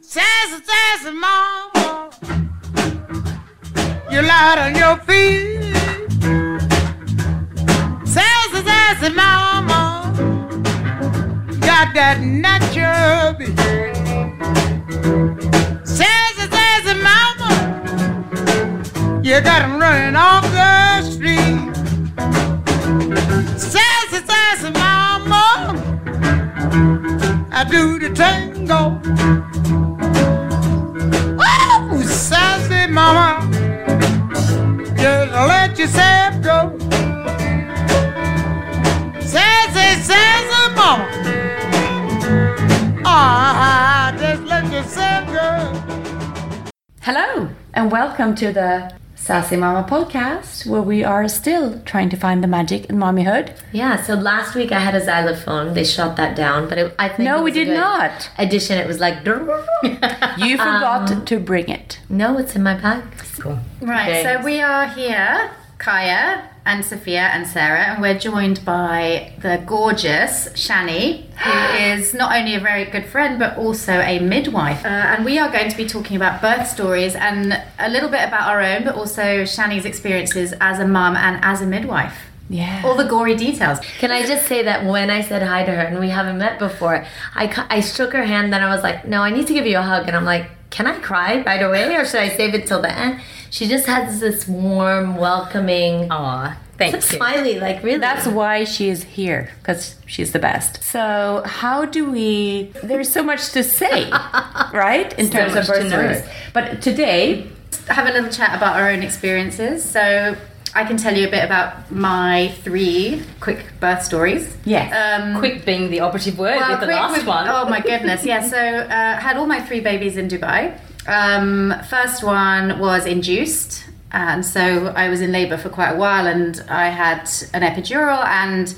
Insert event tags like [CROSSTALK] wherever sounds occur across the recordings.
Sassy, sassy mama, you light on your feet. Sassy, sassy mama, got that natural beat. Sassy, sassy mama, you got got 'em running off the street. Sassy, sassy mama, I do the tango. Mama, just let yourself go. Mama, ah, just let yourself go. Hello, and welcome to the Sassy Mama podcast, where we are still trying to find the magic in mommyhood. Yeah, so last week I had a xylophone. They shot that down, but it, I think No, it we was a did good not. Addition, it was like. You [LAUGHS] forgot um, to bring it. no, it's in my bag. Cool. Right, so we are here, Kaya and Sophia and Sarah, and we're joined by the gorgeous Shani, who [GASPS] is not only a very good friend but also a midwife. Uh, and we are going to be talking about birth stories and a little bit about our own, but also Shani's experiences as a mum and as a midwife. Yeah. All the gory details. Can I just say that when I said hi to her and we haven't met before, I, I shook her hand, then I was like, no, I need to give you a hug. And I'm like, can I cry right away or should I save it till the end? She just has this warm, welcoming, Aw, so thank you. smiley, like really. That's why she is here, because she's the best. So, how do we? There's so much to say, [LAUGHS] right? In terms of much to birth stories. But today, have a little chat about our own experiences. So I can tell you a bit about my three quick birth stories. yes, Um, Quick being the operative word Well, with the last with- one. Oh my goodness, yeah. So uh, had all my three babies in Dubai. Um, first one was induced, and so I was in labour for quite a while, and I had an epidural. And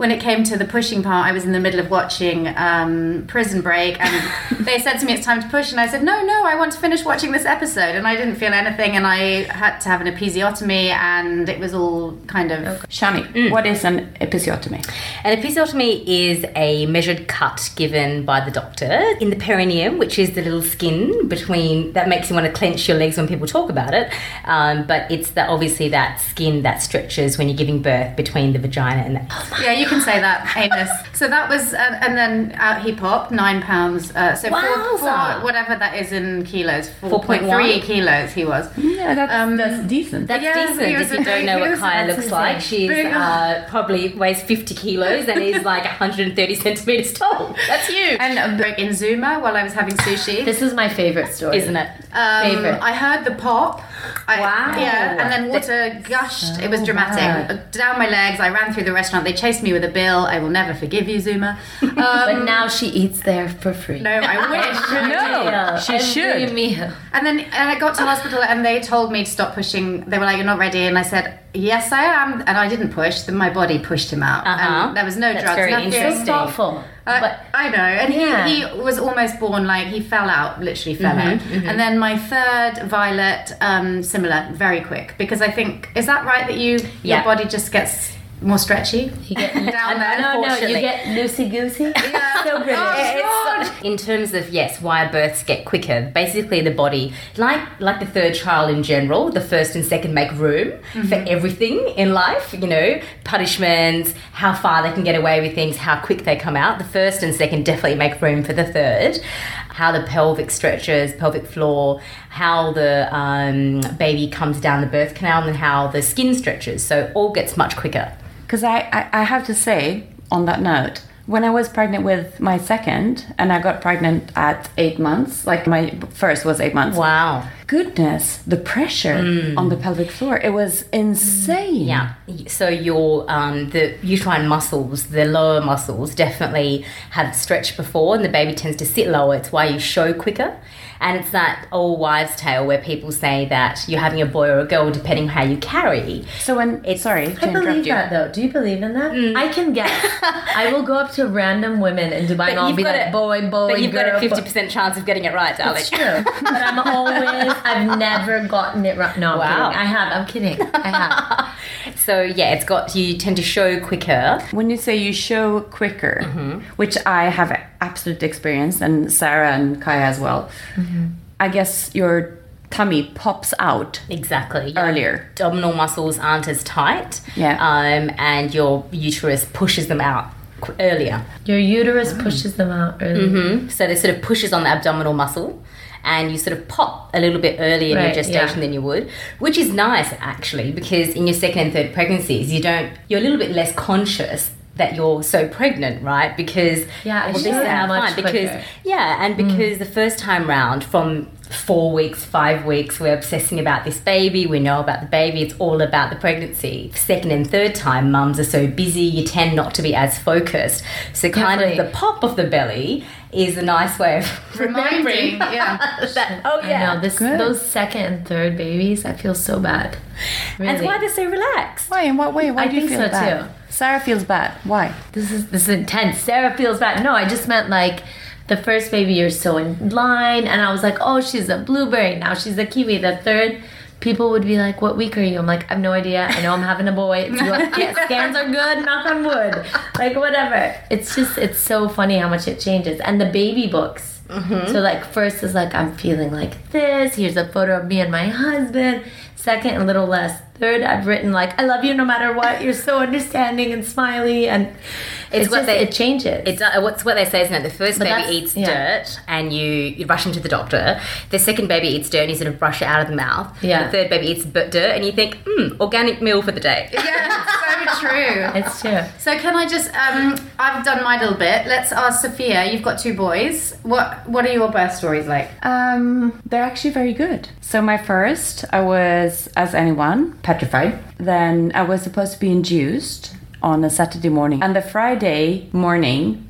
when it came to the pushing part, I was in the middle of watching um, Prison Break, and [LAUGHS] they said to me it's time to push, and I said no, no, I want to finish watching this episode, and I didn't feel anything, and I had to have an episiotomy, and it was all kind of. Shani, what is an episiotomy? An episiotomy is a measured cut given by the doctor in the perineum, which is the little skin between that makes you want to clench your legs when people talk about it. Um, but it's that obviously that skin that stretches when you're giving birth between the vagina and the. Yeah, you can say that, anus. So that was, uh, and then out he popped, nine pounds. Uh, so four, four, whatever that is in kilos, 4.3 kilos he was. Yeah, that's, Um, that's decent. That's Yeah, decent if you don't know what Kaya looks like. She's uh, probably weighs 50 kilos and is like 130 centimeters tall. That's huge. And in Zuma while I was having sushi. this is my favorite story. Isn't it? Um, favorite. I heard the pop. I, Wow. Yeah, and then water gushed. it was dramatic. Uh, Down my legs. I ran through the restaurant. They chased me with a bill. I will never forgive you, Zuma. [LAUGHS] Um, But now she eats there for free. no, I wish. [LAUGHS] No, she should. meal. And then I got to hospital and they told me to stop pushing. They were like, "You're not ready," and I said, "Yes, I am." And I didn't push. Then my body pushed him out, Uh-huh. and there was no That's drugs. very nothing. interesting. So thoughtful. Uh, but I know, and Yeah. he, he was almost born like he fell out, literally fell Mm-hmm, out. And then my third, Violet, um, similar, very quick because I think is that right that you Yeah. your body just gets more stretchy you get [LAUGHS] down there. no, no, you get loosey goosey. [LAUGHS] Yeah. [LAUGHS] so British. Oh, God. in terms of yes why births get quicker basically the body like like the third child in general the first and second make room for everything in life you know punishments how far they can get away with things how quick they come out the first and second definitely make room for the third how the pelvic stretches pelvic floor how the um, baby comes down the birth canal and how the skin stretches so all gets much quicker Because I, I, I have to say, on that note, when I was pregnant with my second, and I got pregnant at eight months, like my first was eight months. wow Goodness, the pressure on the pelvic floor, it was insane. Yeah. So your um, the uterine muscles, the lower muscles, definitely have stretched before, and the baby tends to sit lower. It's why you show quicker, and it's that old wives' tale where people say that you're having a boy or a girl depending how you carry. So when, It's- sorry to I interrupt believe you. that though. Do you believe in that? I can guess. [LAUGHS] I will go up to random women in Dubai and I'll you've be got like, a- boy, boy, But you've got a fifty percent chance of getting it right, darling. It's true. but I'm [LAUGHS] always, I've never gotten it right. No, I'm Wow. kidding. I have, I'm kidding. I have. [LAUGHS] So yeah, it's got you tend to show quicker. When you say you show quicker, Mm-hmm. which I have absolute experience, and Sarah and Kaya as well, Mm-hmm. I guess your tummy pops out Exactly. Your earlier. Abdominal muscles aren't as tight. Yeah. Um, and your uterus pushes them out earlier. Your uterus pushes them out early. hmm So they sort of pushes on the abdominal muscle, and you sort of pop a little bit earlier in your gestation yeah. than you would, which is nice actually because in your second and third pregnancies, you don't you're a little bit less conscious that you're so pregnant, right? Because Yeah, well, should this is how much find because quicker. yeah, and mm. because the first time round from four weeks, five weeks, we're obsessing about this baby. We know about the baby. It's all about the pregnancy. Second and third time, mums are so busy. You tend not to be as focused. So kind Definitely. of the pop of the belly is a nice way of remembering [LAUGHS] Reminding, [LAUGHS] yeah. that. Oh yeah, I know this. Those second and third babies, I feel so bad. Really. That's why they're so relaxed. Why? In what way? Why I do you think feel so, bad? too. Sarah feels bad. Why? This is this is intense. Sarah feels bad. No, I just meant like the first baby you're so in line, and I was like, oh, she's a blueberry. Now she's a kiwi. The third, people would be like, what week are you? I'm like, I have no idea. I know I'm having a boy. It's good. [LAUGHS] Yeah, scans are good. Knock on wood. Like whatever. It's just it's so funny how much it changes. And the baby books. Mm-hmm. So like first is like I'm feeling like this. Here's a photo of me and my husband. Second, a little less. Third, I've written like I love you no matter what. You're so understanding and smiley, and it's, what just, they- it changes. It's uh, what's what they say, isn't it? The first But baby eats yeah. dirt, and you, you rush into the doctor. The second baby eats dirt, and you sort of brush it out of the mouth. Yeah. The third baby eats dirt, and you think, hmm, organic meal for the day. Yeah, it's so [LAUGHS] true. it's true. So can I just? Um, I've done my little bit. Let's ask Sophia. You've got two boys. What What are your birth stories like? Um, they're actually very good. So my first, I was, as anyone, petrified. Then I was supposed to be induced on a Saturday morning, and the Friday morning,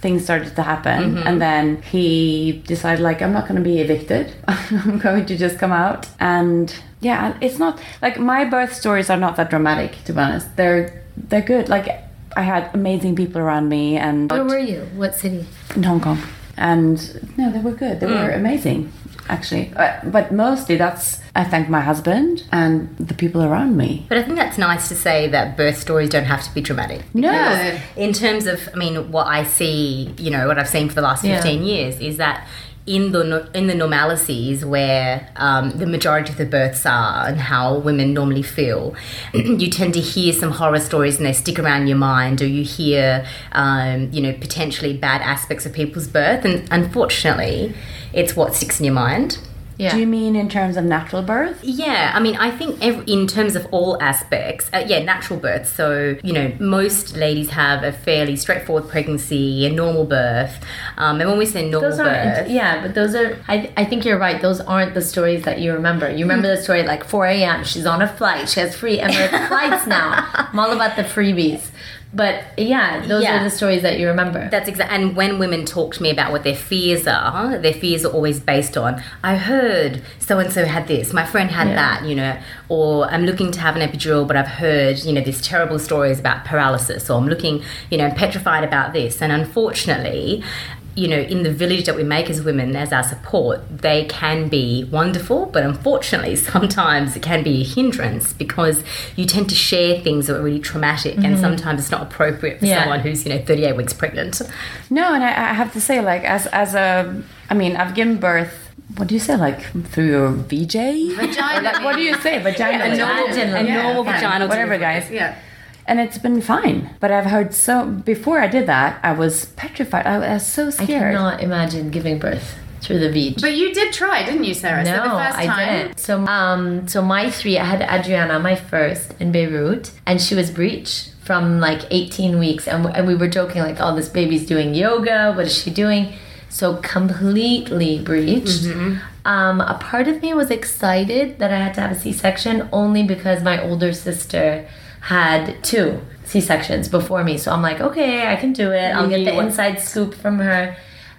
things started to happen. Mm-hmm. And then he decided, like, I'm not going to be evicted. [LAUGHS] I'm going to just come out. And yeah, it's not like my birth stories are not that dramatic, to be honest. They're they're good. Like I had amazing people around me, and Where were you? What city? in Hong Kong. And no, they were good. They mm. were amazing, actually. Uh, but mostly that's, I thank my husband and the people around me. But I think that's nice to say that birth stories don't have to be dramatic. No. In terms of, I mean, what I see, you know, what I've seen for the last Yeah. 15 years is that in the in the normalities where um, the majority of the births are and how women normally feel, [CLEARS THROAT] you tend to hear some horror stories and they stick around your mind, or you hear, um, you know, potentially bad aspects of people's birth, and unfortunately, it's what sticks in your mind. Yeah. Do you mean in terms of natural birth? Yeah, I mean, I think ev in terms of all aspects, uh, yeah, natural birth. So, you know, most ladies have a fairly straightforward pregnancy, a normal birth. Um, and when we say normal birth. Yeah, but those are. I, I think you're right. Those aren't the stories that you remember. You remember the story like 4 a.m. She's on a flight. She has free Emirates [LAUGHS] flights now. I'm all about the freebies. But yeah, those Yeah. are the stories that you remember. That's exact. And when women talk to me about what their fears are, their fears are always based on I heard so and so had this, my friend had Yeah. that, you know, or I'm looking to have an epidural, but I've heard you know these terrible stories about paralysis, or I'm looking, you know, petrified about this. And unfortunately, you know, in the village that we make as women, as our support, they can be wonderful, but unfortunately, [LAUGHS] sometimes it can be a hindrance because you tend to share things that are really traumatic, and mm-hmm. sometimes it's not appropriate for Yeah. someone who's you know 38 weeks pregnant. No, and I, I have to say, like, as, as a, I mean, I've given birth, what do you say, like, through your VJ? Vagina. Or like, what do you say? Vagina. a normal, Vaginal. a normal Yeah. vaginal Whatever, delivery. guys. Yeah. And it's been fine. But I've heard so, before I did that, I was petrified. I was so scared. I cannot imagine giving birth through the beach. But you did try, didn't you, Sarah? so the No, first I time. didn't. So, um, so my three, I had Adriana, my first in Beirut, and she was breech from like 18 weeks, and, and we were joking like, "Oh, this baby's doing yoga. What is she doing?" So completely breached. Um, a part of me was excited that I had to have a C-section only because my older sister had two C-sections before me. So I'm like, okay, I can do it. I'll get the inside scoop from her.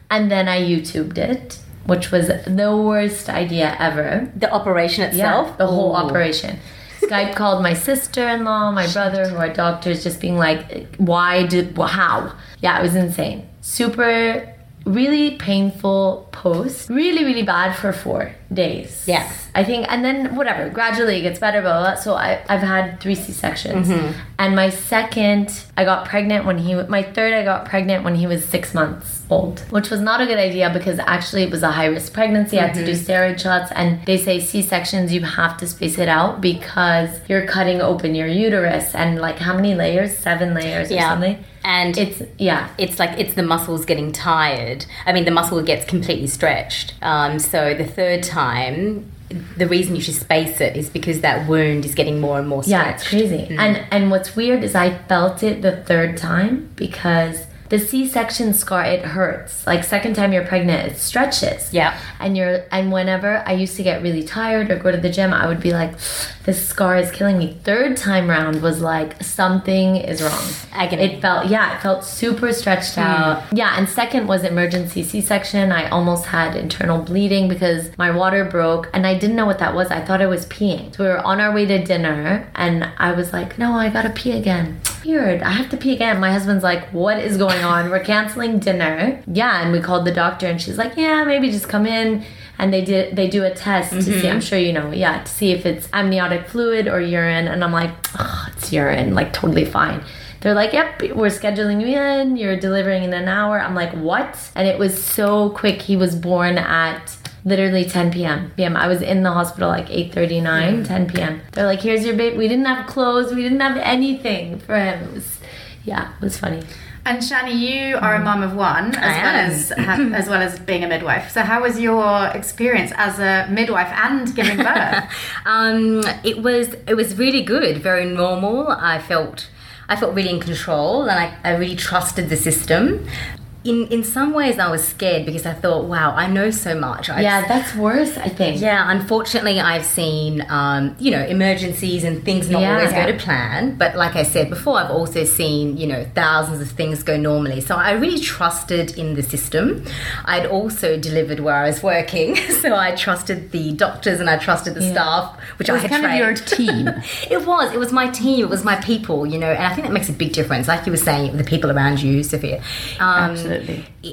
And then I YouTubed it, which was the worst idea ever. The operation itself, Yeah, the whole Ooh. operation. Skype called my sister-in-law, my brother, who are doctors, just being like, "Why did? Well, how?" Yeah, it was insane. Super really painful post. Really, really bad for four days. Yeah. I think, and then whatever, gradually it gets better, blah, blah, blah. So I, I've had three C sections. Mm-hmm. And my second, I got pregnant when he, my third, I got pregnant when he was six months old, which was not a good idea because actually it was a high risk pregnancy. I had to do Mm-hmm. steroid shots, and they say C sections, you have to space it out because you're cutting open your uterus and like how many layers? Seven layers or Yeah. something. And It's, yeah. it's like it's the muscles getting tired. I mean, the muscle gets completely stretched. Um, so the third time, the reason you should space it is because that wound is getting more and more stretched. Yeah, it's crazy. Mm. And and what's weird is I felt it the third time because the C-section scar it hurts. Like second time you're pregnant, it stretches. Yeah. And you're and whenever I used to get really tired or go to the gym, I would be like, this scar is killing me. Third time round was like something is wrong. Agony. It felt yeah, it felt super stretched mm. out. Yeah, and second was emergency C-section. I almost had internal bleeding because my water broke and I didn't know what that was. I thought I was peeing. So we were on our way to dinner and I was like, "No, I got to pee again." Weird. I have to pee again. My husband's like, "What is going on? We're canceling dinner." Yeah, and we called the doctor and she's like, "Yeah, maybe just come in." And they did they do a test to see, I'm mm-hmm. sure you know, yeah, to see if it's amniotic fluid or urine and I'm like, "Oh, it's urine, like totally fine." They're like, yep, we're scheduling you in. You're delivering in an hour. I'm like, what? And it was so quick. He was born at literally 10 p.m. p.m. I was in the hospital like 8:39, 10 p.m. They're like, here's your baby. We didn't have clothes. We didn't have anything for him. It was, yeah, it was funny. And Shani, you are a mum of one, as I well am. as as well as being a midwife. So, how was your experience as a midwife and giving birth? [LAUGHS] Um, it was it was really good, very normal. I felt I felt really in control, and I, I really trusted the system. In in some ways, I was scared because I thought, wow, I know so much. I've Yeah, that's worse, I think. Yeah, unfortunately, I've seen, um, you know, emergencies and things not Yeah. always go to plan. But like I said before, I've also seen, you know, thousands of things go normally. So I really trusted in the system. I'd also delivered where I was working. [LAUGHS] So I trusted the doctors and I trusted the staff, which It I was had kind of your [LAUGHS] team. It was. It was my team. It was my people. You know, and I think that makes a big difference. Like you were saying, the people around you, Sophia. Um, Absolutely.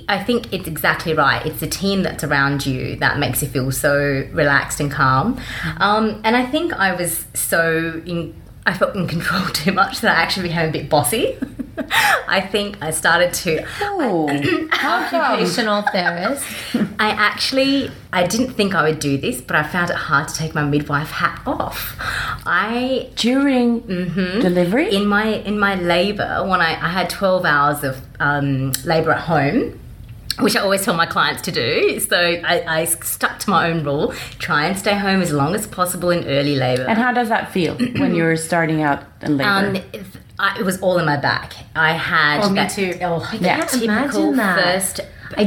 I think it's exactly right. It's the team that's around you that makes you feel so relaxed and calm. Um, and I think I was so in. I felt in control too much that I actually became a bit bossy. I think I started to. Oh? [CLEARS THROAT] Occupational therapist. I actually, I didn't think I would do this, but I found it hard to take my midwife hat off. I During delivery? in my in my labor when I, I had 12 hours of um, labor at home which I always tell my clients to do. So I, I stuck to my own rule: try and stay home as long as possible in early labor. and how does that feel [CLEARS THROAT] when you're starting out in labor? um, it, I, it was all in my back. I had Oh, me that, too. Oh, Yeah. that typical Imagine that. first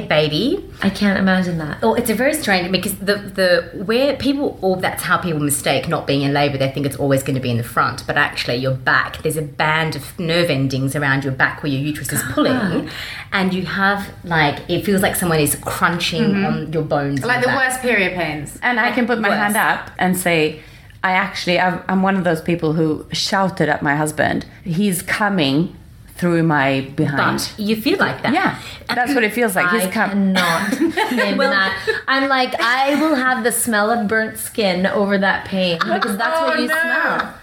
baby. I can't imagine that. Oh, it's a very strange because the the where people or that's how people mistake not being in labour. They think it's always going to be in the front, but actually your back. There's a band of nerve endings around your back where your uterus is pulling, ah. and you have like it feels like someone is crunching mm-hmm. on your bones. like in the back. worst period pains. and I can put my worse. hand up and say, I actually, I've, I'm one of those people who shouted at my husband, he's coming through my behind. But you feel like that. yeah, that's what it feels like. I He's coming. cannot [LAUGHS] name that. I'm like, I will have the smell of burnt skin over that pain because that's what Oh, you no. smell.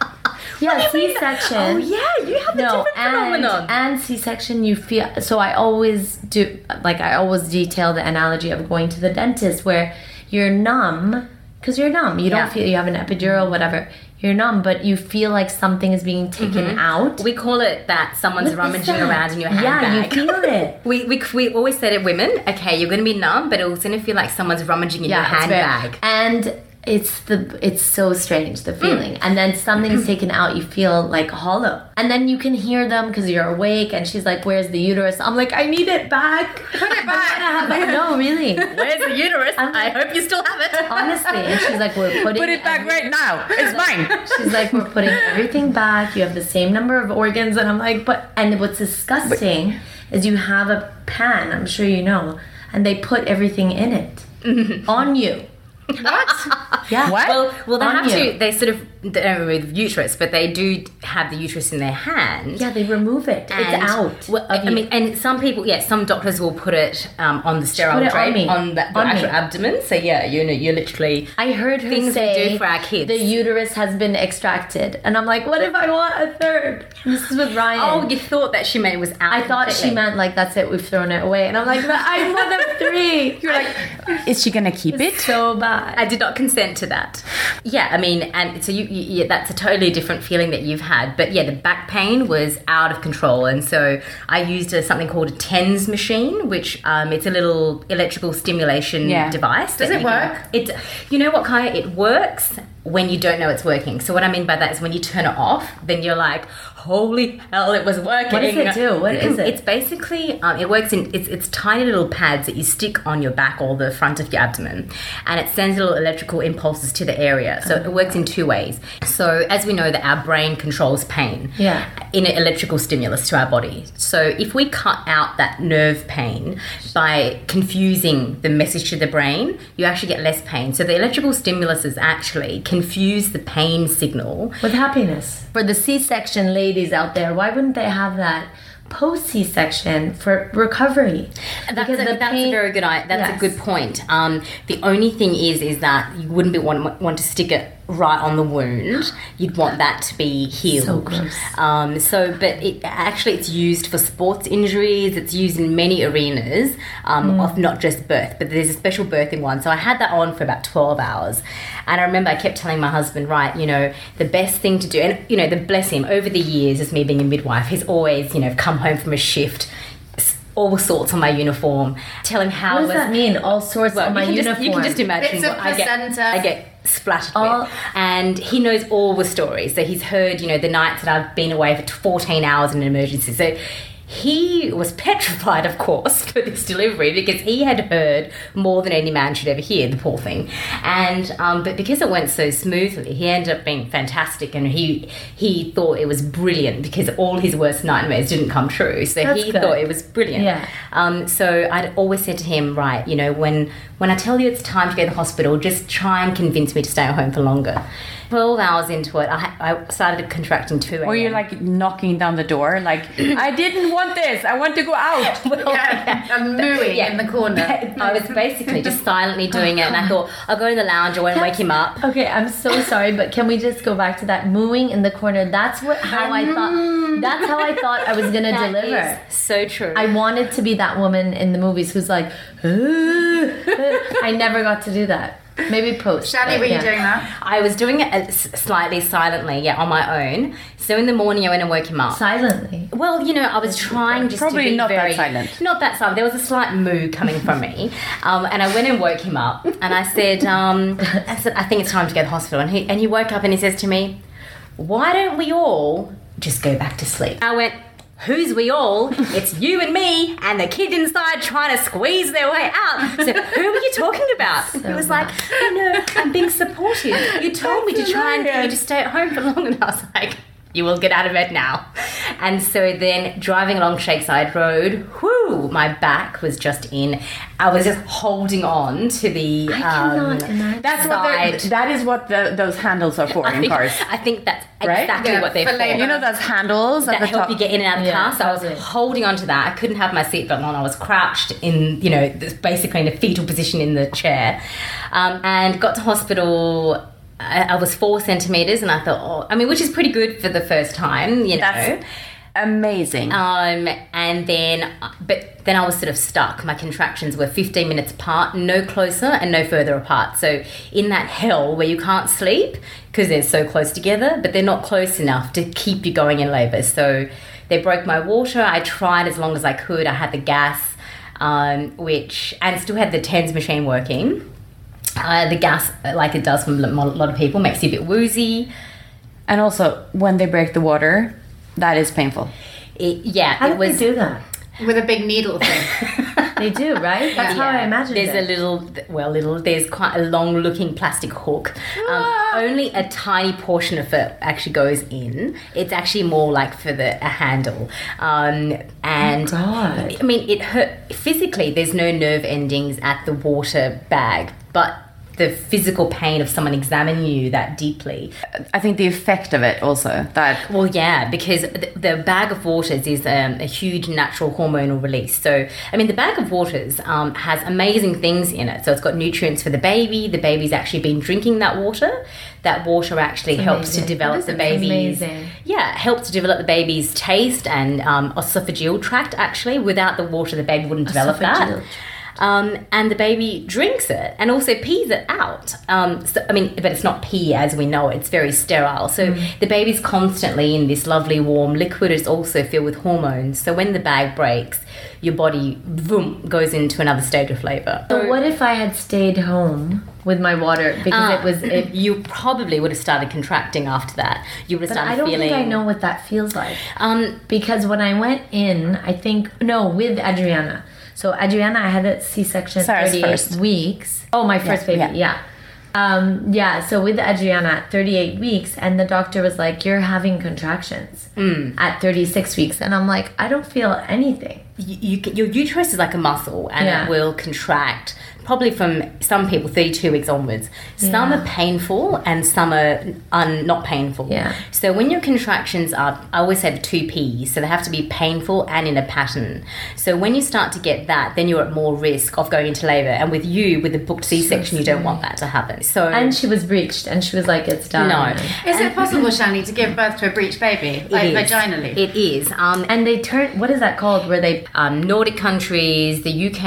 Yeah, C-section. Oh yeah, you have the No, different and, phenomenon. and C-section, you feel. So I always do, like I always detail the analogy of going to the dentist, where you're numb because you're numb. You Yeah. don't feel you have an epidural, whatever. You're numb, but you feel like something is being taken mm-hmm. out. we call it that someone's What rummaging around in your handbag. Yeah, you feel [LAUGHS] it. We, we, we always said it, women, okay, you're going to be numb, but it's to feel like someone's rummaging in your it's very- handbag. and it's the it's so strange the feeling and then something's [CLEARS THROAT] taken out you feel like hollow and then you can hear them because you're awake and she's like where's the uterus i'm like i need it back Put it back. [LAUGHS] no really Where's the uterus? I'm I hope you still have it. [LAUGHS] honestly and she's like we're putting Put it back every- right now. It's [LAUGHS] mine. she's like we're putting everything back you have the same number of organs and i'm like but and what's disgusting is you have a pan i'm sure you know and they put everything in it on you What? yeah What? Well, well, they On have you. to. They sort of they don't remove the uterus, but they do have the uterus in their hand. Yeah, they remove it. And- it's out. Well, I mean, and some people, yeah, some doctors will put it um, on the sterile it on me. on, the, the On me. actual abdomen. So yeah, you know, you're literally. I heard her things we say do for our kids. the uterus has been extracted, and I'm like, what if I want a third? This is with Ryan. Oh, you thought that she meant it was out. I thought she meant like that's it. We've thrown it away, and I'm like, but I'm one of three. [LAUGHS] You're like, Is she gonna keep it? so bad. I did not consent to that. Yeah, I mean, and so you yeah, that's a totally different feeling that you've had. But yeah, the back pain was out of control, and so I used a, something called a TENS machine, which um, it's a little electrical stimulation Yeah. device. Does it work? It, you know what, Kaya? It works when you don't know it's working. So what I mean by that is when you turn it off, then you're like, holy hell, it was working. What does it do? What is it? It's basically um, it works in it's it's tiny little pads that you stick on your back or the front of your abdomen, and it sends little electrical impulses to the area. So it works in two ways. So as we know that our brain controls pain, Yeah. in an electrical stimulus to our body. So if we cut out that nerve pain by confusing the message to the brain, you actually get less pain. So the electrical stimuluses actually confuse the pain signal with happiness. For the C-section ladies out there, why wouldn't they have that post C-section for recovery? That's, Because a, that's pain- a very good. That's Yes. a good point. Um, the only thing is, is that you wouldn't be want, want to stick it right on the wound. You'd want that to be healed. So gross. Um, so, but it actually it's used for sports injuries. It's used in many arenas um, Mm. of not just birth, but there's a special birthing one. So I had that on for about twelve hours, and I remember I kept telling my husband, right, you know, the best thing to do, and you know, the bless him over the years as me being a midwife, he's always you know come home from a shift. s- All sorts on my uniform. Tell him how What does it was that mean? All sorts well, on my you, uniform. just, you can just imagine Bits of what I get. I get splattered Oh. with, and he knows all the stories. So he's heard, you know, the nights that I've been away for 14 hours in an emergency. So he was petrified, of course, [LAUGHS] for this delivery because he had heard more than any man should ever hear. The poor thing, and um, but because it went so smoothly, he ended up being fantastic, and he he thought it was brilliant because all his worst nightmares didn't come true. So That's he good. thought it was brilliant. Yeah. Um, so I'd always said to him, right, you know, when when I tell you it's time to go to the hospital, just try and convince me to stay at home for longer. Twelve hours into it, I, I started contracting two. Or you're like knocking down the door, like, I didn't want this. I want to go out. [LAUGHS] Yeah, I'm mooing Yeah. in the corner. I was basically just silently doing it, and I [LAUGHS] thought I'll go to the lounge. I won't wake him up. Okay, I'm so sorry, but can we just go back to that mooing in the corner? That's what how I thought. That's how I thought I was gonna [LAUGHS] That deliver. is so true. I wanted to be that woman in the movies who's like, I never got to do that. Maybe post. Shani, but were you doing that? I was doing it slightly silently, yeah, on my own. So in the morning, I went and woke him up. silently? Well, you know, I was trying just Probably to be not that very silent. Not that silent. There was a slight moo coming from me, um, and I went and woke him up, and I said, um, [LAUGHS] I said, I think it's time to go to the hospital. And he and he woke up and he says to me, "Why don't we all just go back to sleep?" I went. Who's we all? It's you and me and the kid inside trying to squeeze their way out. So who are you talking about? he was like, I know, I'm being supportive. You told me to try and get you to stay at home for long, and [LAUGHS] I was like, you will get out of bed now. And so then driving along Sheikh Zayed Road, whoo, my back was just in. I was just holding on to the um, cannot imagine. That's what side. they're- that is what the, those handles are for I in think, cars. [LAUGHS] I think that's Right? exactly Yeah, what they're for for. labour. You know those handles at that the help top. you get in and out of the Yeah, car. So I was totally. holding onto that. I couldn't have my seatbelt on. I was crouched in, you know, basically in a fetal position in the chair, um, and got to hospital. I, I was four centimeters, and I thought, oh, I mean, which is pretty good for the first time, you know. That's amazing. Um, and then, but then I was sort of stuck. My contractions were 15 minutes apart, no closer and no further apart. So in that hell where you can't sleep because they're so close together, but they're not close enough to keep you going in labour. So they broke my water. I tried as long as I could. I had the gas, um, which and still had the TENS machine working. Uh, the gas, like it does from a lot of people, makes you a bit woozy. and also, when they break the water, that is painful. It, yeah, How it did was. they do that? With a big needle thing. [LAUGHS] They do, right? That's how I imagined There's it. a little, well, little. There's quite a long-looking plastic hook. Um, Ah. only a tiny portion of it actually goes in. It's actually more like for the a handle. Um, and Oh, God. I mean, it hurt physically. There's no nerve endings at the water bag, but the physical pain of someone examining you that deeply. I think the effect of it also that Well, yeah, because the, the bag of waters is um, a huge natural hormonal release. So, I mean, the bag of waters um, has amazing things in it. So, it's got nutrients for the baby. The baby's actually been drinking that water. That water actually helps to develop the baby's amazing. yeah, helps to develop the baby's taste and um, esophageal tract. Actually, without the water, the baby wouldn't develop that. Esophageal. Um, and the baby drinks it and also pees it out. Um, so, I mean, but it's not pee as we know it. It's very sterile. So Mm. the baby's constantly in this lovely warm liquid. It's also filled with hormones. So when the bag breaks, your body boom goes into another stage of labor. So what if I had stayed home with my water because Ah, it was it, [LAUGHS] you probably would have started contracting after that. You would have started I don't feeling. think I know what that feels like. Um, Because when I went in, I think no, with Adriana. So Adriana, I had a C-section at Sarah's 38 first. weeks. Oh, my first baby, yeah. yeah. Um, yeah, so with Adriana at 38 weeks, and the doctor was like, You're having contractions Mm. at 36 weeks. And I'm like, I don't feel anything. you, you, your uterus is like a muscle and Yeah. it will contract probably from some people 32 weeks onwards some Yeah. are painful and some are un, not painful Yeah. so when your contractions are i always say the two p's so they have to be painful and in a pattern so when you start to get that then you're at more risk of going into labor and with you with the booked c-section you don't want that to happen so And she was breached, and she was like, It's done. no Is it possible, [LAUGHS] Shani, to give birth to a breech baby, like It is. vaginally? it is um, And they turn, what is that called? Where they, um, Nordic countries, the UK,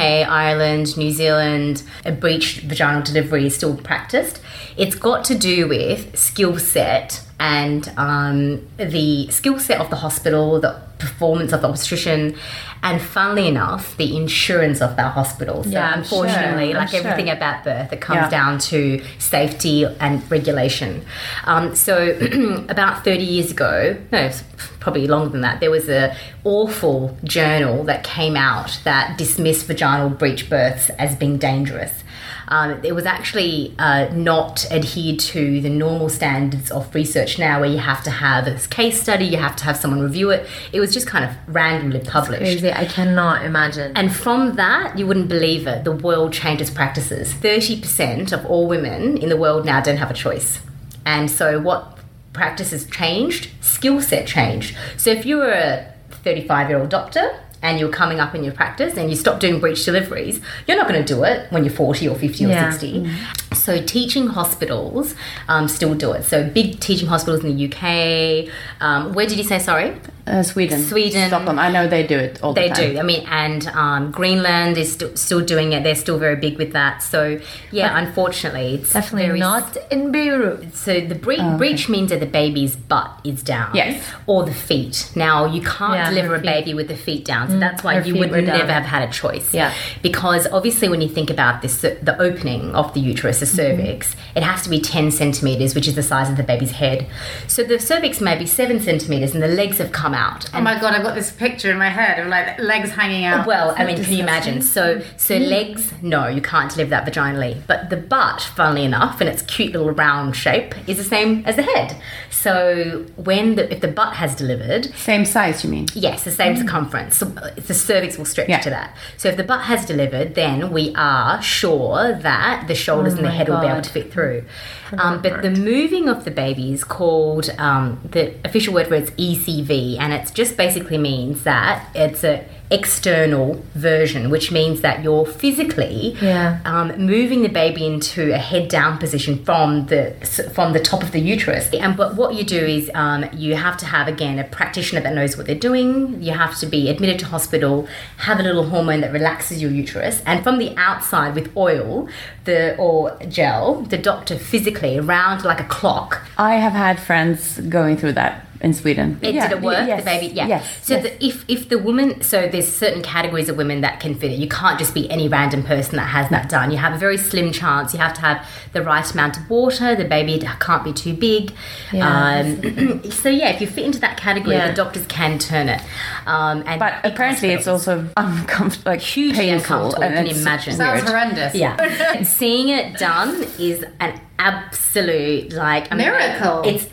Ireland, New Zealand, a breech vaginal delivery is still practiced. It's got to do with skill set and um, the skill set of the hospital, the performance of the obstetrician, and funnily enough, the insurance of that hospital. So Yeah, I'm unfortunately, sure, I'm like everything sure. about birth, it comes Yeah. down to safety and regulation. Um, so [CLEARS THROAT] about 30 years ago, no, it's probably longer than that, there was a awful journal that came out that dismissed vaginal breech births as being dangerous. Um, it was actually uh, not adhered to the normal standards of research now, where you have to have a case study, you have to have someone review it. It was just kind of randomly published. crazy, I cannot imagine. And from that, you wouldn't believe it, the world changes practices. 30% of all women in the world now don't have a choice. And so, what practices changed? Skill set changed. So, if you were a 35 year old doctor, and you're coming up in your practice and you stop doing breech deliveries, you're not going to do it when you're 40 or 50 or Yeah. 60. So, teaching hospitals um, still do it. So, big teaching hospitals in the UK. Um, where did you say, sorry? Uh, Sweden, Sweden. Stockholm. I know they do it all They the time. They do. I mean, and um, Greenland is st- still doing it. They're still very big with that. So, yeah, unfortunately, it's Definitely very not in Beirut. So the bre- breech means that the baby's butt is down. Yes. Or the feet. Now you can't Yeah, deliver a. Mm, baby with the feet down, so that's why you would down. never have had a choice. Yeah. Because obviously, when you think about this, the opening of the uterus, the Mm-hmm. cervix, it has to be ten centimeters, which is the size of the baby's head. So the cervix may be seven centimeters, and the legs have come out. Oh And my god, I've got this picture in my head of like legs hanging out. well, I mean, can you imagine? So, so Mm. legs, no, you can't deliver that vaginally. But the butt, funnily enough, in its cute little round shape, is the same as the head. So, when the if the butt has delivered, Same size, you mean? yes, the same circumference. So uh, the cervix will stretch Yeah. to that. So, if the butt has delivered, then we are sure that the shoulders and the Oh my head will be able to fit through. Um, but the moving of the baby is called um, the official word for it's ECV, and it just basically means that it's a external version, which means that you're physically Yeah. um, moving the baby into a head down position from the from the top of the uterus. And but what you do is um, you have to have again a practitioner that knows what they're doing. You have to be admitted to hospital, have a little hormone that relaxes your uterus, and from the outside with oil, the or gel, the doctor physically around like a clock I have had friends going through that in Sweden. it, Yeah, did it work? yes, The baby, yeah. Yes. So yes. The, if if the woman, so there's certain categories of women that can fit it. You can't just be any random person that has that done. You have a very slim chance. You have to have the right amount of water. The baby can't be too big. Yeah. Um, [CLEARS THROAT] so yeah, if you fit into that category, Yeah. the doctors can turn it. Um, and but big apparently it's also [LAUGHS] uncomfortable, like Hugely painful. uncomfortable, and can you it's imagine? Sounds weird. horrendous. Yeah. [LAUGHS] Seeing it done is an absolute like I mean, Miracle. It's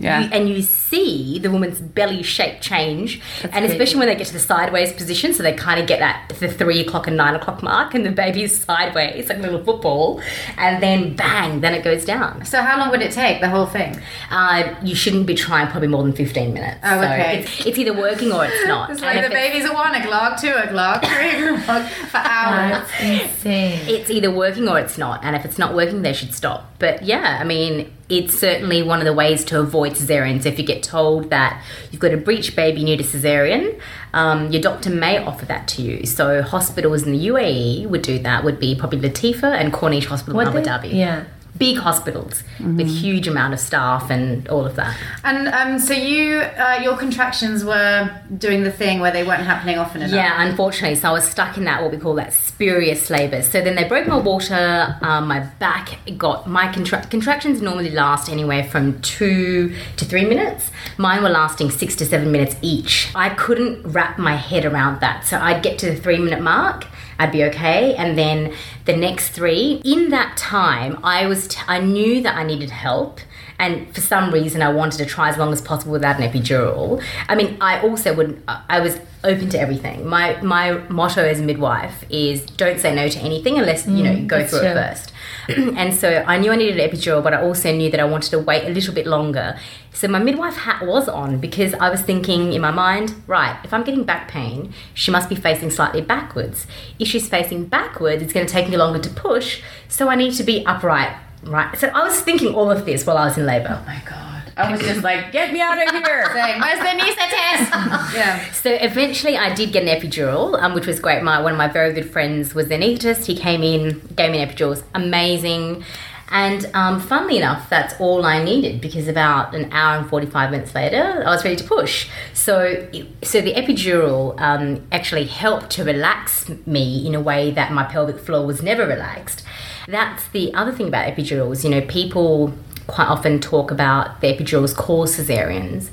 Yeah. you, and you see the woman's belly shape change, and crazy. especially when they get to the sideways position, so they kind of get that the three o'clock and nine o'clock mark, and the baby's sideways like a little football, and then bang, then it goes down. So how long would it take the whole thing? Uh, you shouldn't be trying probably more than fifteen minutes. Oh, So okay. it's, it's either working or it's not. [LAUGHS] It's like if the baby's at one o'clock, two o'clock, three [LAUGHS] o'clock for [LAUGHS] hours. That's insane. it's either working or it's not and if it's not working they should stop but yeah i mean it's certainly one of the ways to avoid cesareans if you get told that you've got a breech baby need a cesarean um, your doctor may offer that to you. So hospitals in the uae would do that would be probably latifa and corniche hospital in abu dhabi. Yeah. Big hospitals with huge amount of staff and all of that And um, so you, uh, your contractions were doing the thing where they weren't happening often enough. Yeah, unfortunately. So I was stuck in that what we call that spurious labour. So then they broke my water. Um, my back got my contra- contractions normally last anywhere from two to three minutes. Mine were lasting six to seven minutes each. I couldn't wrap my head around that. So I'd get to the three minute mark. I'd be okay, and then the next three. In that time, I was t- I knew that I needed help, and for some reason I wanted to try as long as possible without an epidural. I mean, I also would I was open to everything. My my motto as a midwife is don't say no to anything unless you know you go that's through it first. [CLEARS THROAT] and so I knew I needed an epidural, but I also knew that I wanted to wait a little bit longer. So my midwife hat was on because I was thinking in my mind, right, if I'm getting back pain, she must be facing slightly backwards. If she's facing backwards, it's going to take me longer to push, so I need to be upright, right? So I was thinking all of this while I was in labor. Oh my god. I was just like, get me out of here. [LAUGHS] Saying, Where's the anaesthetist? [LAUGHS] yeah. So eventually, I did get an epidural, um, which was great. My one of my very good friends was an anaesthetist. He came in, gave me an epidural. Amazing. And um, funnily enough, that's all I needed because about an hour and forty five minutes later, I was ready to push. So, so the epidural um, actually helped to relax me in a way that my pelvic floor was never relaxed. That's the other thing about epidurals. You know, people quite often talk about the epidurals cause cesareans.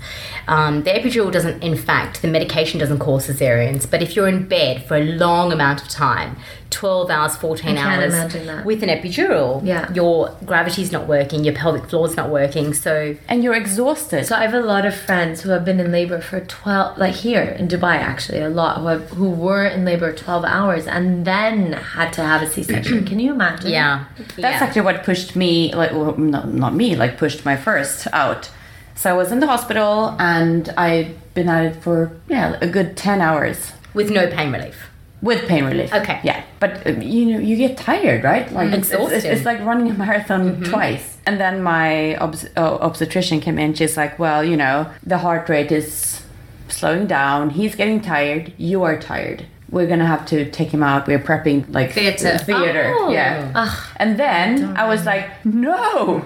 Um, the epidural doesn't, in fact, the medication doesn't cause cesareans, but if you're in bed for a long amount of time, 12 hours, 14 I hours, with an epidural, Yeah. your gravity's not working, your pelvic floor's not working, so And you're exhausted. So I have a lot of friends who have been in labor for 12 like here in Dubai actually a lot who have, who were in labor 12 hours and then had to have a C-section. Can you imagine? yeah. That's yeah. actually what pushed me, like, well, not, not me, like, pushed my first out. So I was in the hospital and I'd been at it for, yeah, a good 10 hours with no pain relief. With pain relief. Okay. Yeah. But, um, you know, you get tired, right? Like, mm-hmm. it's, it's, it's, like running a marathon mm-hmm. twice. And then my obs- oh, obstetrician came in. She's like, well, you know, the heart rate is slowing down. He's getting tired. You are tired. We're gonna have to take him out. We're prepping like Theatre. Theater. Oh. Yeah. And then I was like, no.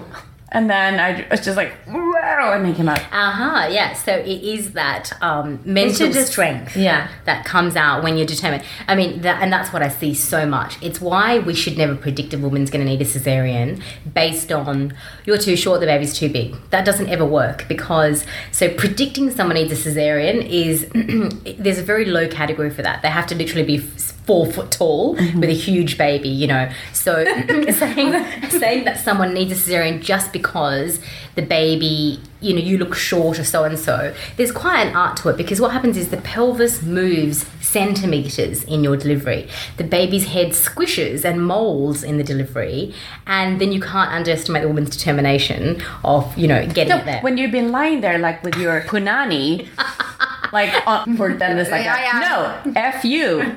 And then I was just like, wow, and he came out. Uh-huh, yeah. So it is that um, mental just- strength Yeah. that comes out when you're determined. I mean, that, and that's what I see so much. It's why we should never predict a woman's going to need a cesarean based on you're too short, the baby's too big. That doesn't ever work because so predicting someone needs a cesarean is [CLEARS THROAT] there's a very low category for that. They have to literally be four foot tall mm-hmm. with a huge baby, you know. So [LAUGHS] [LAUGHS] saying saying that someone needs a cesarean just because the baby, you know, you look short or so and so, there's quite an art to it because what happens is the pelvis moves centimeters in your delivery. The baby's head squishes and molds in the delivery, and then you can't underestimate the woman's determination of, you know, getting it there. When you've been lying there like with your punani, [LAUGHS] like on, [LAUGHS] for then it's like, Yeah, no, F you. [LAUGHS]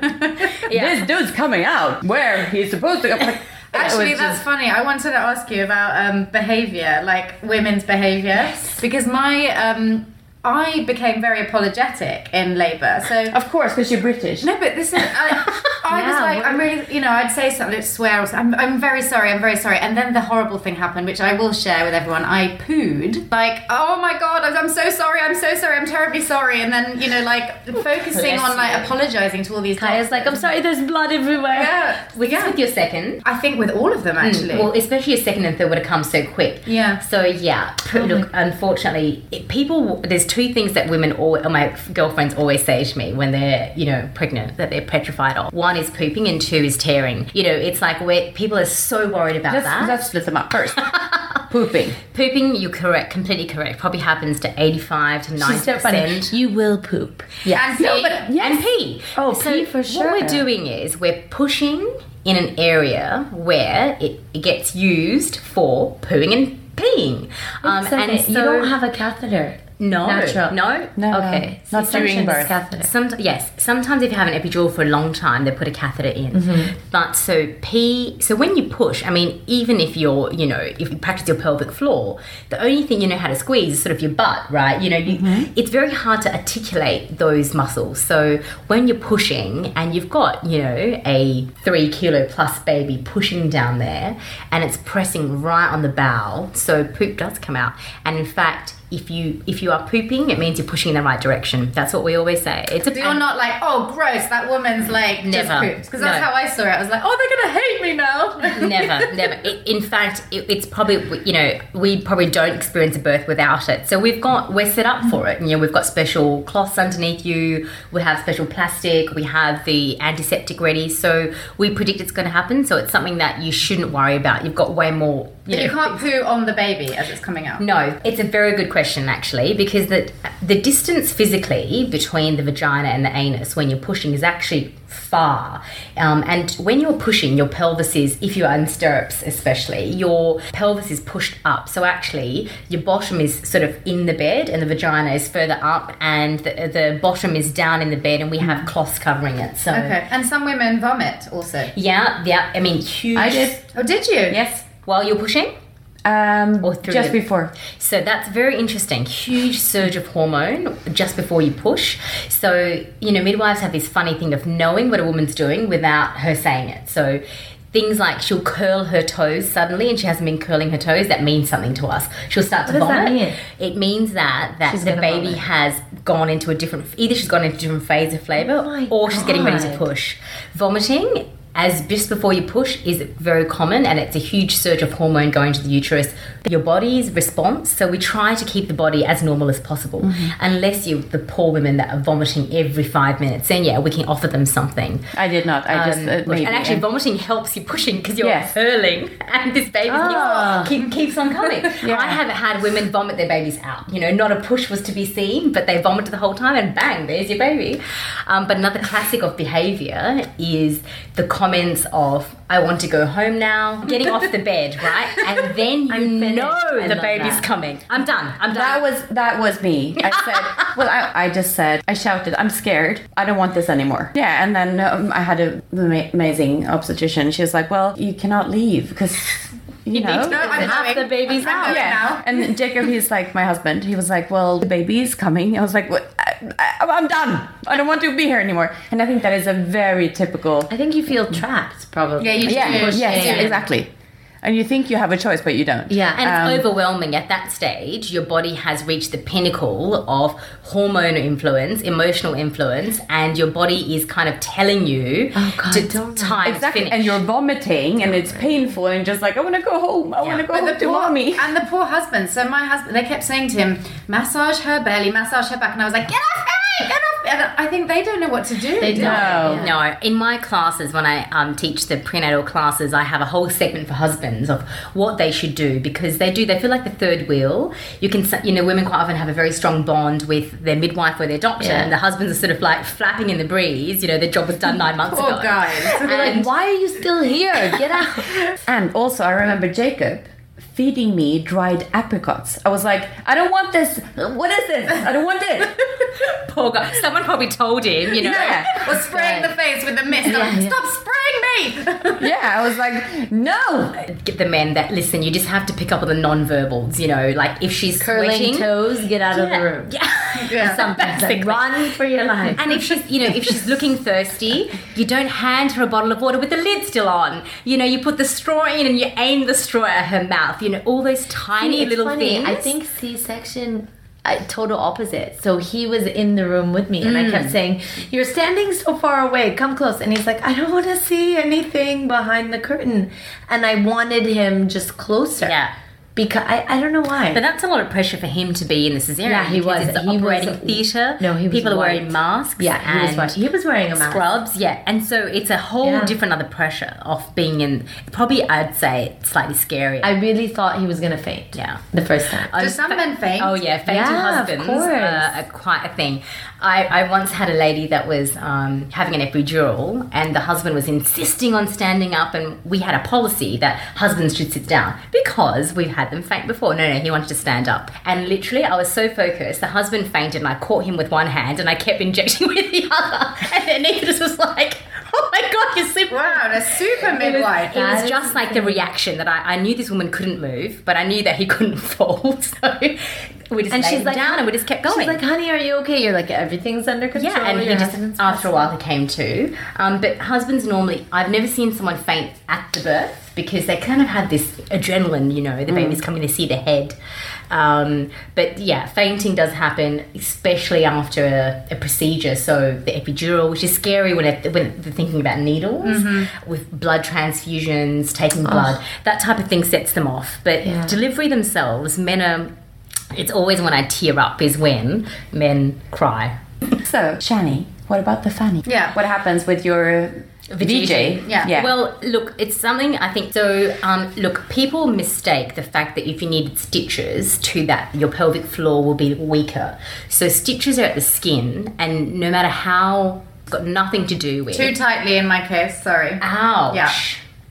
This dude's coming out where he's supposed to go. Like, [LAUGHS] Actually, that's just- funny. I wanted to ask you about um, behavior, like women's behavior, because my um, I became very apologetic in labour. So Of course, because you're British. no, but this is I, I was Yeah, like, what- I'm really, you know, I'd say something, I'd swear, or something. I'm, I'm very sorry, I'm very sorry, and then the horrible thing happened, which I will share with everyone. I pooed, like, oh my god, I'm, so sorry, I'm so sorry, I'm terribly sorry, and then you know, like [LAUGHS] focusing on like apologising to all these. Kaya's like, I'm sorry, there's blood everywhere. Yeah, With, yeah. with your second, I think with all of them actually. Mm, Well, especially your second and third would have come so quick. Yeah. So yeah, p- look. Unfortunately, it, people. There's two things that women or my girlfriends always say to me when they're you know pregnant that they're petrified of. One is pooping and two is tearing. You know, it's like where people are so worried about Let's, that. let's split them up first. [LAUGHS] Pooping. Pooping, you're correct, completely correct. Probably happens to 85 to 90%. She's so funny. You will poop. Yes. And pee. but, And pee. Oh, so pee for sure. What we're doing is we're pushing in an area where it, it gets used for pooing and peeing. Um, So and you don't have a catheter. No, natural. no, No, Okay. not during birth. Catheter. Some, yes, sometimes if you have an epidural for a long time, they put a catheter in. Mm-hmm. But so pee, so when you push, I mean, even if you're, you know, if you practice your pelvic floor, the only thing you know how to squeeze is sort of your butt, right? You know, you, mm-hmm. it's very hard to articulate those muscles. So when you're pushing and you've got, you know, a three kilo plus baby pushing down there and it's pressing right on the bowel, so poop does come out. And in fact, if you if you are pooping, it means you're pushing in the right direction. That's what we always say. It's a You're not like, oh, gross, that woman's like Never. Because that's No. how I saw it. I was like, oh, they're going to hate me now. [LAUGHS] never, never. It, in fact, it, it's probably you know we probably don't experience a birth without it. So we've got we're set up for it. You know, we've got special cloths underneath you. We have special plastic. We have the antiseptic ready. So we predict it's going to happen. So it's something that you shouldn't worry about. You've got way more. You you can't poo on the baby as it's coming out. No, it's a very good question actually, because the the distance physically between the vagina and the anus when you're pushing is actually far. Um, and when you're pushing, your pelvis is, if you're in stirrups especially, your pelvis is pushed up. So actually, your bottom is sort of in the bed, and the vagina is further up, and the, the bottom is down in the bed, and we have cloths covering it. So Okay. And some women vomit also. yeah, yeah. I mean, huge. I did. Oh, did you? Yes. While you're pushing. Um, Or through just before. So that's very interesting. Huge surge of hormone just before you push. So, you know, midwives have this funny thing of knowing what a woman's doing without her saying it. So, things like she'll curl her toes suddenly and she hasn't been curling her toes, that means something to us. She'll start to What that vomit. mean? It means that that She's the baby vomit. has gone into a different either she's gone into a different phase of labour Oh or she's getting ready to push. Vomiting as just before you push is very common and it's a huge surge of hormone going to the uterus. Your body's response, so we try to keep the body as normal as possible. Mm-hmm. Unless you the poor women that are vomiting every five minutes, then yeah, we can offer them something. I did not. I just Um, uh, maybe. and actually, and- vomiting helps you pushing because you're Yes. hurling, and this baby Ah. keeps, keep, keeps on coming. [LAUGHS] Yeah. I haven't had women vomit their babies out. You know, not a push was to be seen, but they vomited the whole time, and bang, there's your baby. Um, but another classic of behaviour is the comments of "I want to go home now," [LAUGHS] getting off the bed, right, and then [LAUGHS] you know the baby's that. coming. I'm done. I'm done. That was that was me. I [LAUGHS] said, well, I, I just said, I shouted, I'm scared. I don't want this anymore. Yeah, and then um, I had a ama- amazing obstetrician. She was like, well, you cannot leave because you know. No, I'm Half going. the baby's I'm out. yeah, now. and Jacob, he's like my husband. He was like, "Well, the baby's coming." I was like, "What? I, I, I'm done. I don't want to be here anymore." And I think that is a very typical. I think you feel trapped, probably. Yeah, you Yeah, do. yes, Yeah. exactly. And you think you have a choice, but you don't. Yeah. And it's Um, overwhelming at that stage. Your body has reached the pinnacle of hormone influence, emotional influence, and your body is kind of telling you Oh, God, to don't- time Exactly, finish. and you're vomiting, and it's painful, and just like I want to go home. I want to go But home the to poor, mommy. and the poor husband. So my husband, they kept saying to him, "Massage her belly, massage her back," and I was like, "Get off me, get off!" me." And I think they don't know what to do. They do don't. No. Yeah. No, in my classes, when I um, teach the prenatal classes, I have a whole segment for husbands of what they should do because they do. They feel like the third wheel. You can, you know, women quite often have a very strong bond with their midwife or their doctor, Yeah. and the husbands are sort of like flapping in the breeze. You know, their job was done nine months Poor ago. guys. And [LAUGHS] Why are you still here? Get out. And also, I remember Jacob feeding me dried apricots. I was like, I don't want this. What is this? I don't want it. [LAUGHS] poor guy. Someone probably told him, you know. Yeah. [LAUGHS] Or spraying the face with the mist. Yeah, Like, yeah. Stop spraying me! [LAUGHS] Yeah, I was like, no. Get the men that listen. You just have to pick up on the non-verbals. You know, like if she's Curling sweating, toes, get out of the room. Yeah. Yeah. Sometimes like, run for your life. And if she's, you know, if she's looking thirsty, you don't hand her a bottle of water with the lid still on. You know, you put the straw in and you aim the straw at her mouth. You know, all those tiny it's little funny. things. I think C-section. Total opposite. So he was in the room with me, and I Mm. kept saying, "You're standing so far away. Come close." And he's like, "I don't want to see anything behind the curtain," and I wanted him just closer. Yeah. Because I, I don't know why. But that's a lot of pressure for him to be in the cesarean. Yeah, he was. It's the He was- operating theatre. No, he was People are wearing masks. yeah, he was and watching. He was wearing a mask. scrubs. Yeah, and so it's a whole Yeah. different other pressure of being in. Probably, I'd say slightly scary. I really thought he was gonna faint. yeah. The first time. Do some men faint? Oh yeah, fainting Yeah, husbands course. are, are quite a thing. I, I once had a lady that was um, having an epidural, and the husband was insisting on standing up, and we had a policy that husbands should sit down because we've had them faint before. No, no, he wanted to stand up, and literally, I was so focused. The husband fainted, and I caught him with one hand, and I kept injecting [LAUGHS] with the other, and then Nicholas was like, "Oh my god, you're super." Wow, a super midwife. It was That is just like the reaction that I, I knew this woman couldn't move, but I knew that he couldn't [LAUGHS] fall. So we just And laid she's him like- down and we just kept going. She's like, honey, are you okay? You're like, everything's under control. yeah, and he just husband's after a while he came to. Um, but husbands normally, I've never seen someone faint at the birth because they kind of have this adrenaline. You know, the baby's coming, to see the head. Um, but yeah, fainting does happen, especially after a, a procedure. So the epidural, which is scary when it, when they're thinking about needles, with blood transfusions, taking blood, that type of thing sets them off. But Yeah. delivery themselves, men are. It's always when I tear up is when men cry. [LAUGHS] So, Shani, what about the fanny? Yeah. What happens with your VJ? Yeah. yeah. Well, look, it's something I think. So, um, look, people mistake the fact that if you needed stitches to that, your pelvic floor will be weaker. So, stitches are at the skin, and no matter how, it's got nothing to do with. Too tightly in my case, sorry. Ouch. Yeah.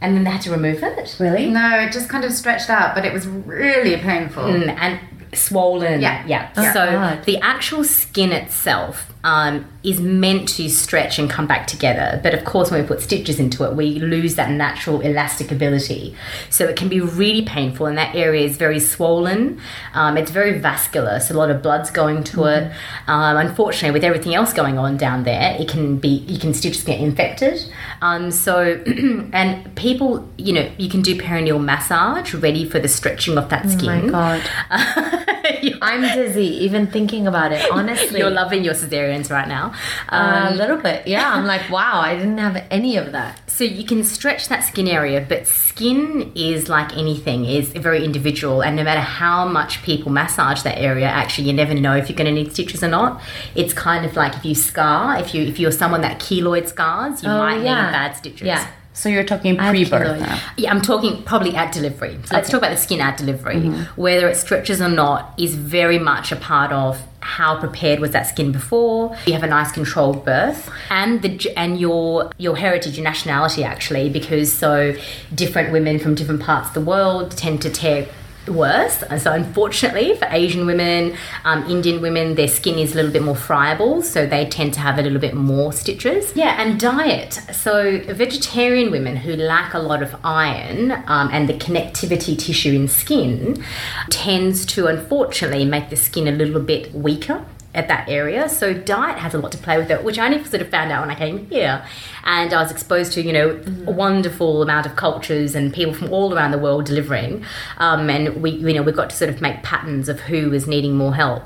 And then they had to remove it. really? No, it just kind of stretched out, but it was really painful. Mm, and swollen. Yeah. Yeah. Oh, so God. the actual skin itself um, is meant to stretch and come back together. But of course, when we put stitches into it, we lose that natural elastic ability. So it can be really painful, and that area is very swollen. Um, it's very vascular, so a lot of blood's going to it. Um, unfortunately, with everything else going on down there, it can be you can stitches get infected. Um, so [CLEARS THROAT] and people, you know, you can do perineal massage, ready for the stretching of that skin. Oh my god. [LAUGHS] [LAUGHS] I'm dizzy even thinking about it, honestly. You're loving your cesareans right now. Um, a little bit. Yeah, I'm like, wow, I didn't have any of that. so you can stretch that skin area, but skin is like anything, is very individual, and no matter how much people massage that area, actually, you never know if you're going to need stitches or not. It's kind of like if you scar, if you if you're someone that keloid scars, you Oh, might yeah. need bad stitches. Yeah. So you're talking pre-birth now. Yeah, I'm talking probably at delivery. So let's talk about the skin at delivery. Mm-hmm. Whether it stretches or not is very much a part of how prepared was that skin before. You have a nice controlled birth, and the and your your heritage, your nationality actually, because so different women from different parts of the world tend to tear worse. And so, unfortunately, for Asian women, um, Indian women, their skin is a little bit more friable, so they tend to have a little bit more stitches. Yeah, and diet. So, vegetarian women who lack a lot of iron um, and the connectivity tissue in skin tends to, unfortunately, make the skin a little bit weaker at that area. So diet has a lot to play with it, which I only sort of found out when I came here, and I was exposed to you know a wonderful amount of cultures and people from all around the world delivering, um, and we you know we got to sort of make patterns of who was needing more help.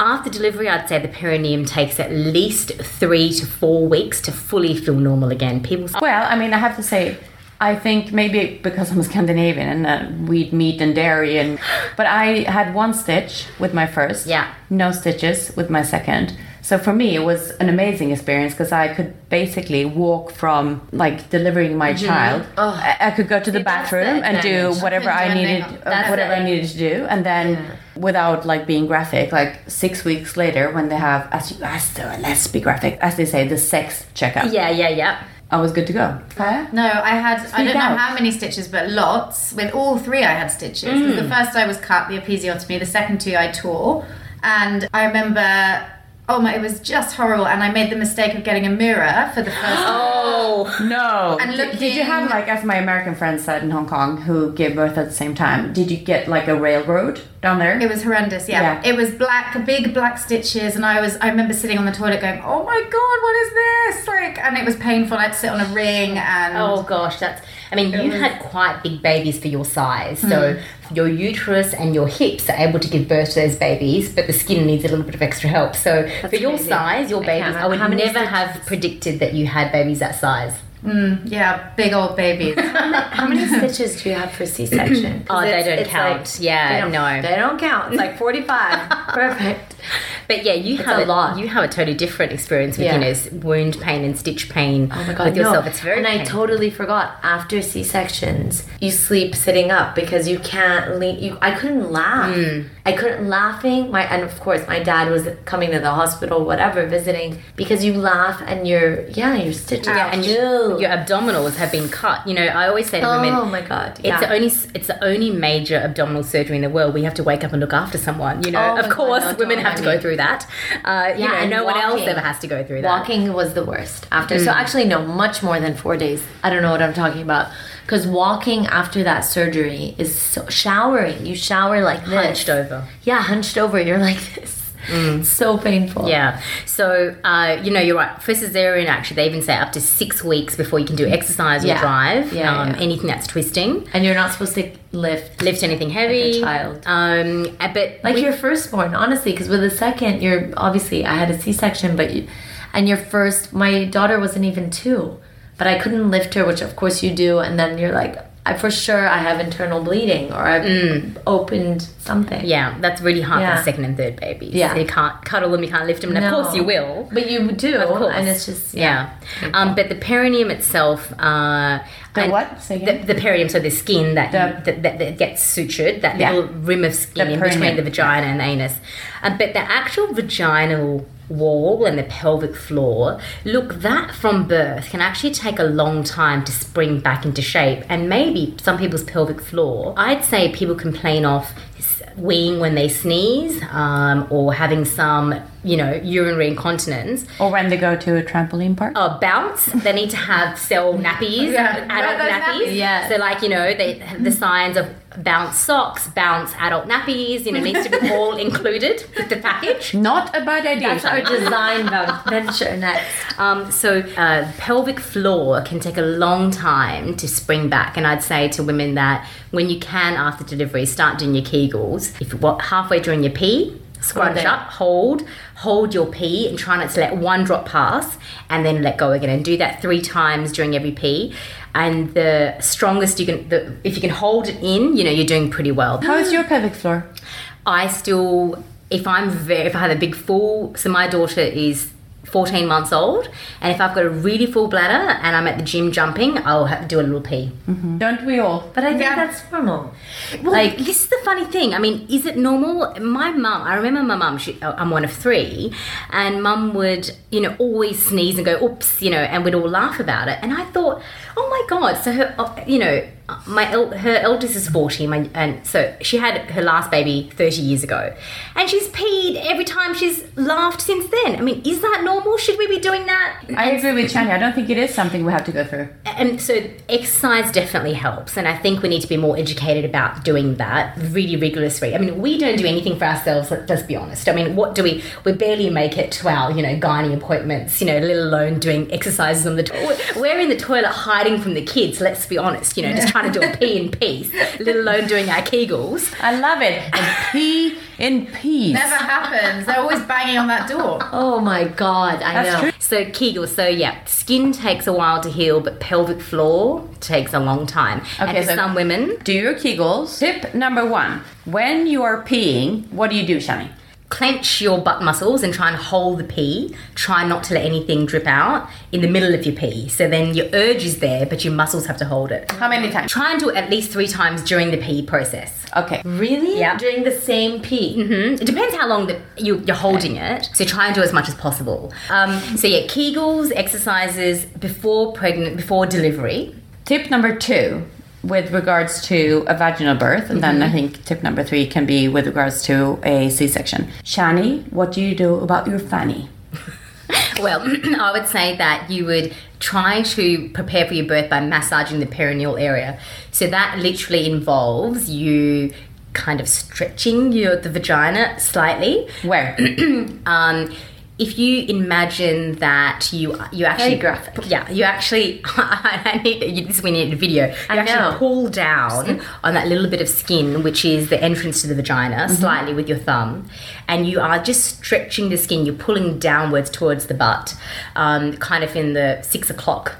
After delivery, I'd say the perineum takes at least three to four weeks to fully feel normal again. People Well, I mean, I have to say, I think maybe because I'm Scandinavian and uh, we eat meat and dairy, and but I had one stitch with my first, Yeah. no stitches with my second. So for me, it was an amazing experience because I could basically walk from like delivering my child. I, I could go to the See, that's the bathroom and do whatever I needed, uh, whatever I needed to do, and then without like being graphic, like six weeks later, when they have, as you, as the, let's be graphic, as they say, the sex checkup, yeah, yeah, yeah. I was good to go. Kaya? No, I had, I don't know how many stitches, but lots. With all three, I had stitches. 'Cause The first I was cut, the episiotomy, the second two I tore. And I remember, oh my, it was just horrible. And I made the mistake of getting a mirror for the first [GASPS] Oh, No. And Did- did you have like, as my American friend said in Hong Kong, who gave birth at the same time? Did you get like a railroad down there? It was horrendous, yeah. Yeah. It was black, big black stitches, and I was. I remember sitting on the toilet going, "Oh my god, what is this?" Like, and it was painful. I had to sit on a ring, and Oh gosh, that's. I mean, you had quite big babies for your size, so Hmm. Your uterus and your hips are able to give birth to those babies, but the skin needs a little bit of extra help. So for your crazy. size, your I babies, can't I would remember. How many never have predicted that you had babies that size. Mm, yeah, big old babies. [LAUGHS] How many stitches do you have for C-section? Oh, they don't it's count. Yeah, they don't, no. they don't count. It's like forty-five. [LAUGHS] Perfect. But yeah, you have a a lot. You have a totally different experience with Yeah. you know wound pain and stitch pain Oh my god, with yourself. no. It's very and I totally forgot. After C sections, you sleep sitting up because you can't lean. You, I couldn't laugh. Hmm. I couldn't laughing. My and of course my dad was coming to the hospital, whatever, visiting because you laugh and you're yeah you're stitching yeah, and your, your abdominals have been cut. You know, I always say to women, oh my god, It's the only it's the only major abdominal surgery in the world. We have to wake up and look after someone. You know, Oh of God, course, no, women have to go through that. Uh, you Yeah, know, and no one else ever has to go through that. Walking was the worst after. So actually, no, much more than four days. I don't know what I'm talking about. Because walking after that surgery is so, showering. You shower like this. hunched over. Yeah, hunched over. You're like this. It's so painful. Yeah. So, uh, you know, you're right. For cesarean, actually, they even say up to six weeks before you can do exercise or Yeah. drive. Yeah, um, yeah. Anything that's twisting, And you're not supposed to lift lift anything heavy. child. Um, but like your firstborn, honestly. Because with the second, you're obviously I had a C-section, but you, and your first, my daughter wasn't even two, but I couldn't lift her, which of course you do, and then you're like, I for sure I have internal bleeding or I've opened something. yeah, that's really hard for Yeah. the second and third babies. Yeah. You can't cuddle them, you can't lift them, and of course you will. But you do, Of course. and it's just Yeah. Um, but the perineum itself. Uh, The what? The, the perineum, so the skin that, The- you, that, that, that gets sutured, that Yeah. little rim of skin in between the vagina and the anus. Um, but the actual vaginal wall and the pelvic floor, look, that from birth can actually take a long time to spring back into shape. And maybe some people's pelvic floor, I'd say people complain of s- weeing when they sneeze um, or having some, you know, urinary incontinence Or when they go to a trampoline park. uh, bounce. They need to have cell nappies, Yeah. adult nappies. nappies. Yeah. So like you know, they have the signs of bounce socks, bounce adult nappies. You know, needs to be [LAUGHS] all included with the package. Not a bad idea. That's our design ven- venture next. Um, so uh, pelvic floor can take a long time to spring back, and I'd say to women that when you can after delivery, start doing your Kegels. If what halfway during your pee, scrunch up, hold, hold your pee, and try not to let one drop pass, and then let go again, and do that three times during every pee. And the strongest you can, the, if you can hold it in, you know, you're doing pretty well. How is your pelvic floor? I still, if I'm very, if I have a big full, so my daughter is 14 months old, and if I've got a really full bladder and I'm at the gym jumping, I'll have to do a little pee. Don't we all? But I think Yeah. that's normal. Well, Like- this is the funny thing. I mean, is it normal? My mum, I remember my mum, she, uh, I'm one of three, and mum would, you know, always sneeze and go, oops, you know, and we'd all laugh about it. And I thought, oh my God, so her, uh, you know, my el- her eldest is 40, my, and so she had her last baby 30 years ago. And she's peed every time she's laughed since then. I mean, is that normal? Should we be doing that? I agree with Shani. I don't think it is something we have to go through. and so exercise definitely helps and i think we need to be more educated about doing that really rigorously i mean we don't do anything for ourselves let- let's be honest i mean what do we we barely make it to our you know gynae appointments you know let alone doing exercises on the toilet we're in the toilet hiding from the kids let's be honest you know just trying to do a pee in peace let alone doing our kegels I love it. And pee in peace. Never happens. They're always banging on that door. Oh my god, I That's know. true. So Kegel, so yeah, skin takes a while to heal, but pelvic floor takes a long time. Okay, and for so- some women, Do your Kegels. Tip number one. When you are peeing, what do you do, Shani? Clench your butt muscles and try and hold the pee. Try not to let anything drip out in the middle of your pee. So then your urge is there, but your muscles have to hold it. How many times? Try and do it at least three times during the pee process. Okay. Really? Yeah. During the same pee. Mhm. It depends how long that you, you're holding it. So try and do as much as possible. Um, so yeah, Kegels, exercises before pregnant, before delivery. Tip number two, with regards to a vaginal birth, and then I think tip number three can be with regards to a C-section. Shani, what do you do about your fanny? [LAUGHS] Well, [CLEARS THROAT] I would say that you would try to prepare for your birth by massaging the perineal area. So that literally involves you kind of stretching your the vagina slightly. Where? [CLEARS THROAT] Um, if you imagine that you you actually graphic. yeah you actually [LAUGHS] I need this we need a video you I actually know. pull down on that little bit of skin which is the entrance to the vagina Mm-hmm. slightly with your thumb and you are just stretching the skin you're pulling downwards towards the butt um, kind of in the six o'clock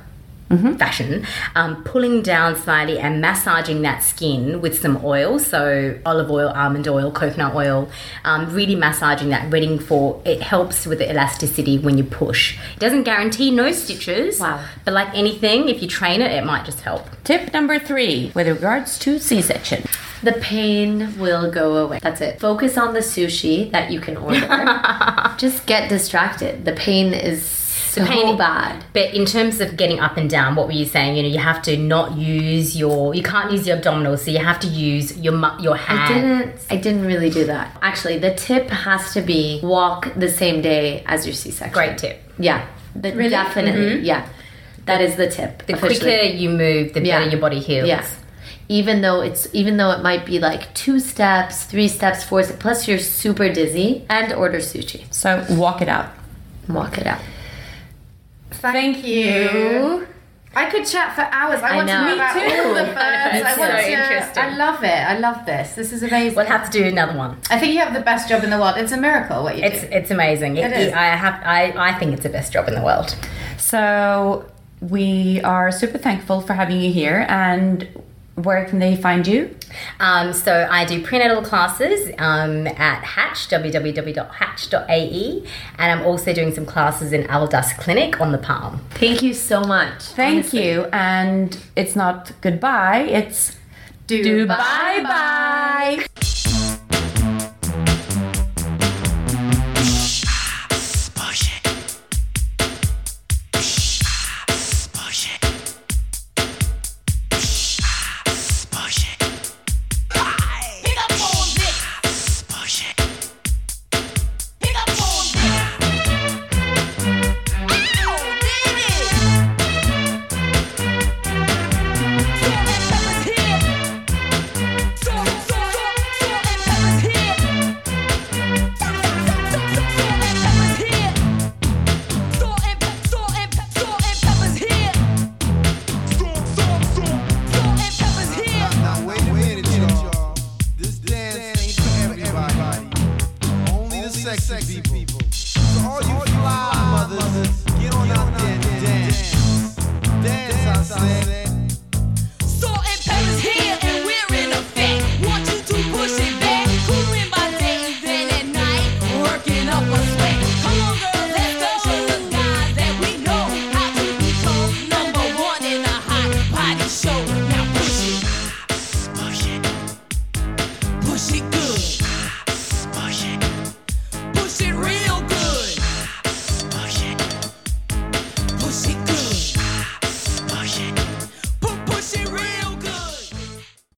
fashion, um, pulling down slightly and massaging that skin with some oil, so olive oil, almond oil, coconut oil, um, really massaging that, waiting for it helps with the elasticity when you push. It doesn't guarantee no stitches, Wow. but like anything, if you train it, it might just help. Tip number three with regards to C section. The pain will go away. That's it. Focus on the sushi that you can order. [LAUGHS] Just get distracted. The pain is so pain- bad. But in terms of getting up and down, what were you saying? You know, you have to not use your, you can't use your abdominals, so you have to use your mu- your hand. I didn't. I didn't really do that. Actually, the tip has to be walk the same day as your C-section. Great tip. Yeah, the, definitely. Mm-hmm. Yeah, that is the tip. The officially. quicker you move, the Yeah. better your body heals. Yeah. Even though it's even though it might be like two steps, three steps, four steps, plus you're super dizzy and order sushi. So walk it out. Walk it out. Thank you. I could chat for hours. I, I want know. to know Me about too. all the birds. [LAUGHS] I It's want so to. interesting. I love it. I love this. This is amazing. We'll have to do another one. I think you have the best job in the world. It's a miracle what you It's do. it's amazing. It, It is. I have I, I think it's the best job in the world. So we are super thankful for having you here. And where can they find you? Um, so I do prenatal classes um, at Hatched www.hatched.ae, and I'm also doing some classes in Aldas Clinic on the Palm. Thank you so much. Thank honestly. you. And it's not goodbye, it's Do do bye bye.